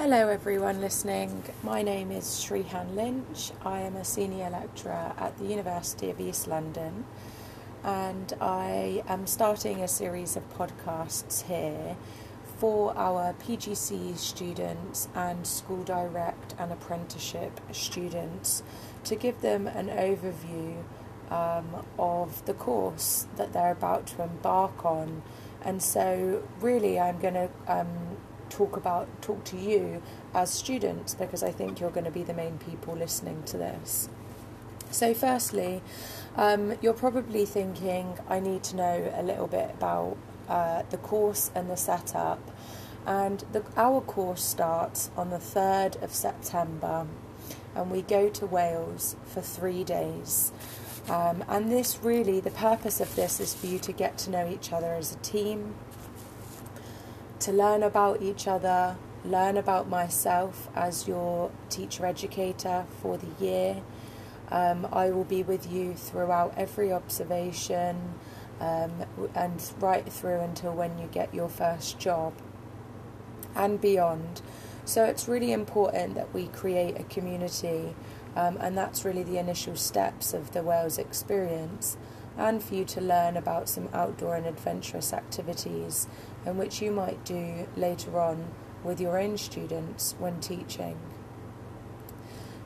Hello, everyone listening. My name is Shrehan Lynch. I am a senior lecturer at the University of East London, and I am starting a series of podcasts here for our PGCE students and school direct and apprenticeship students to give them an overview um, of the course that they're about to embark on. And so, really, I'm going to um, talk about talk to you as students because I think you're going to be the main people listening to this. So, firstly, um, you're probably thinking, I need to know a little bit about uh, the course and the setup. And the, our course starts on the 3rd of September, and we go to Wales for three days. Um, and this really, the purpose of this is for you to get to know each other as a team, to learn about each other, learn about myself as your teacher educator for the year. Um, I will be with you throughout every observation um, and right through until when you get your first job and beyond. So it's really important that we create a community, um, and that's really the initial steps of the Wales experience, and for you to learn about some outdoor and adventurous activities, and which you might do later on with your own students when teaching.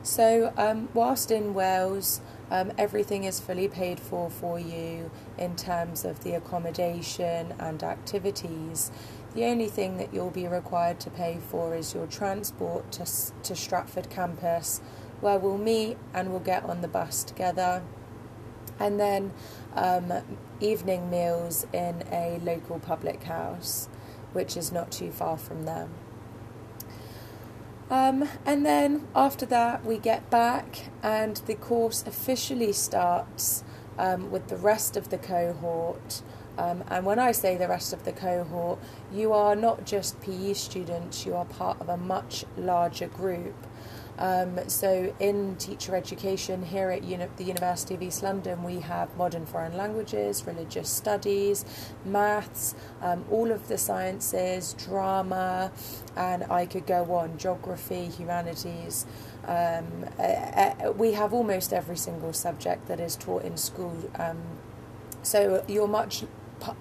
So, um, whilst in Wales, um, everything is fully paid for for you in terms of the accommodation and activities. The only thing that you'll be required to pay for is your transport to, to Stratford campus, where we'll meet and we'll get on the bus together. And then um, evening meals in a local public house, which is not too far from them. Um, and then after that, we get back, and the course officially starts um, with the rest of the cohort. Um, and when I say the rest of the cohort, you are not just PE students, you are part of a much larger group. Um, so, in teacher education here at Uni- the University of East London, we have modern foreign languages, religious studies, maths, um, all of the sciences, drama, and I could go on geography, humanities. Um, uh, uh, we have almost every single subject that is taught in school. Um, so, you're much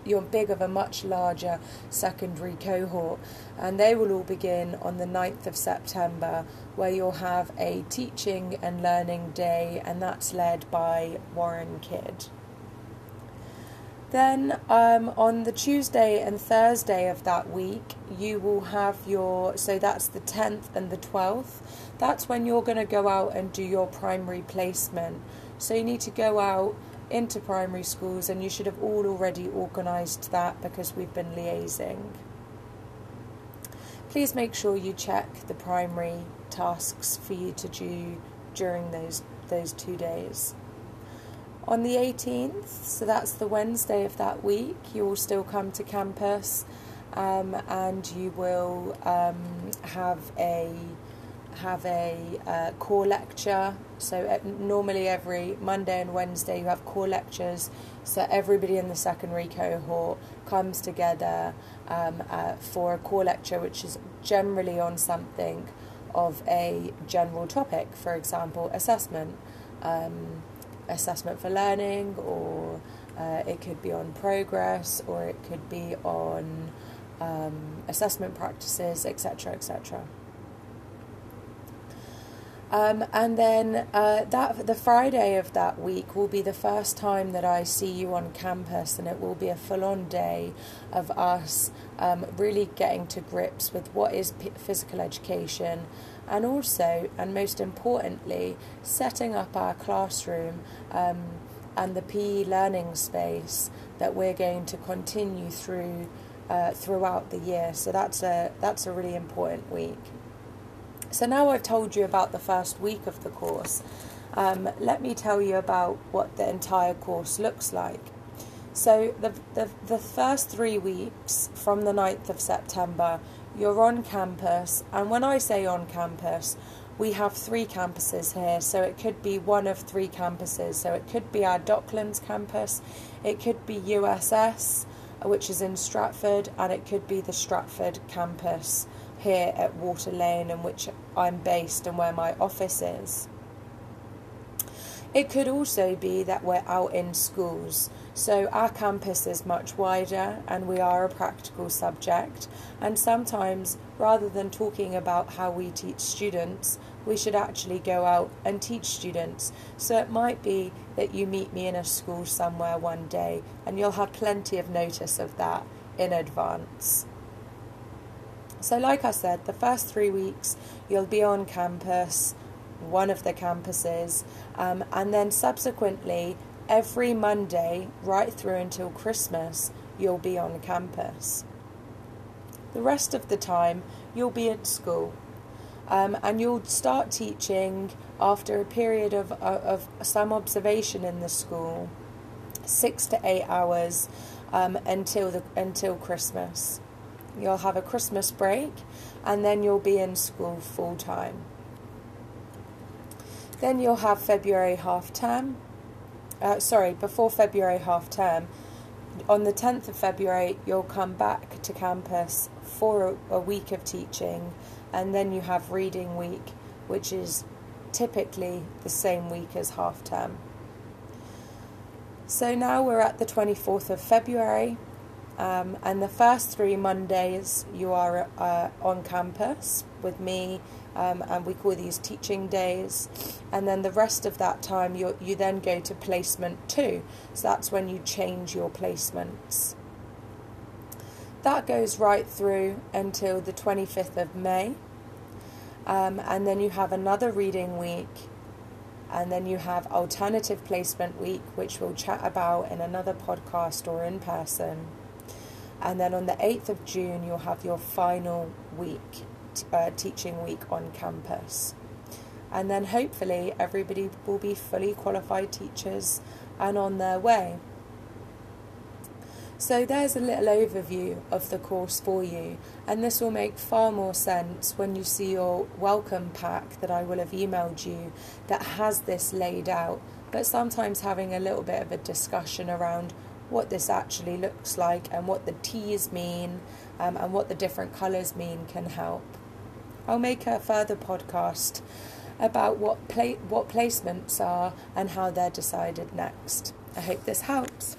you're big of a much larger secondary cohort, and they will all begin on the 9th of September, where you'll have a teaching and learning day, and that's led by Warren Kidd. Then um, on the Tuesday and Thursday of that week, you will have your, so that's the 10th and the 12th. That's when you're going to go out and do your primary placement. So you need to go out into primary schools, and you should have all already organised that because we've been liaising. Please make sure you check the primary tasks for you to do during those those two days. On the 18th, so that's the Wednesday of that week, you will still come to campus um, and you will um, have a have a uh, core lecture. So uh, normally every Monday and Wednesday you have core lectures. So everybody in the secondary cohort comes together um, uh, for a core lecture, which is generally on something of a general topic. For example, assessment, um, assessment for learning, or uh, it could be on progress, or it could be on um, assessment practices, etc., etc. Um, and then uh, that the Friday of that week will be the first time that I see you on campus, and it will be a full-on day of us um, really getting to grips with what is p- physical education, and also, and most importantly, setting up our classroom um, and the PE learning space that we're going to continue through uh, throughout the year. So that's a that's a really important week. So now I've told you about the first week of the course, um, let me tell you about what the entire course looks like. So the, the, the first three weeks from the 9th of September, you're on campus, and when I say on campus, we have three campuses here, so it could be one of three campuses. So it could be our Docklands campus, it could be USS, which is in Stratford, and it could be the Stratford campus here at Water Lane, in which I'm based and where my office is. It could also be that we're out in schools. So our campus is much wider and we are a practical subject. And sometimes, rather than talking about how we teach students, we should actually go out and teach students. So it might be that you meet me in a school somewhere one day and you'll have plenty of notice of that in advance. So, like I said, the first three weeks you'll be on campus one of the campuses, um, and then subsequently, every Monday, right through until Christmas, you'll be on campus. The rest of the time, you'll be at school. Um, and you'll start teaching after a period of, of, of, some observation in the school, six to eight hours um, until the until Christmas. You'll have a Christmas break, and then you'll be in school full time. Then you'll have February half term. Uh, sorry, before February half term. On the 10th of February, you'll come back to campus for a, a week of teaching, and then you have reading week, which is typically the same week as half term. So now we're at the 24th of February, um, and the first three Mondays you are uh, on campus with me um, and we call these teaching days. And then the rest of that time, you you then go to placement two. So that's when you change your placements. That goes right through until the 25th of May. Um, and then you have another reading week. And then you have alternative placement week, which we'll chat about in another podcast or in person. And then on the 8th of June, you'll have your final week uh, teaching week on campus. And then hopefully everybody will be fully qualified teachers and on their way. So there's a little overview of the course for you, and this will make far more sense when you see your welcome pack that I will have emailed you that has this laid out. But sometimes having a little bit of a discussion around what this actually looks like and what the T's mean um, and what the different colours mean can help. I'll make a further podcast about what pla- what placements are and how they're decided next. I hope this helps.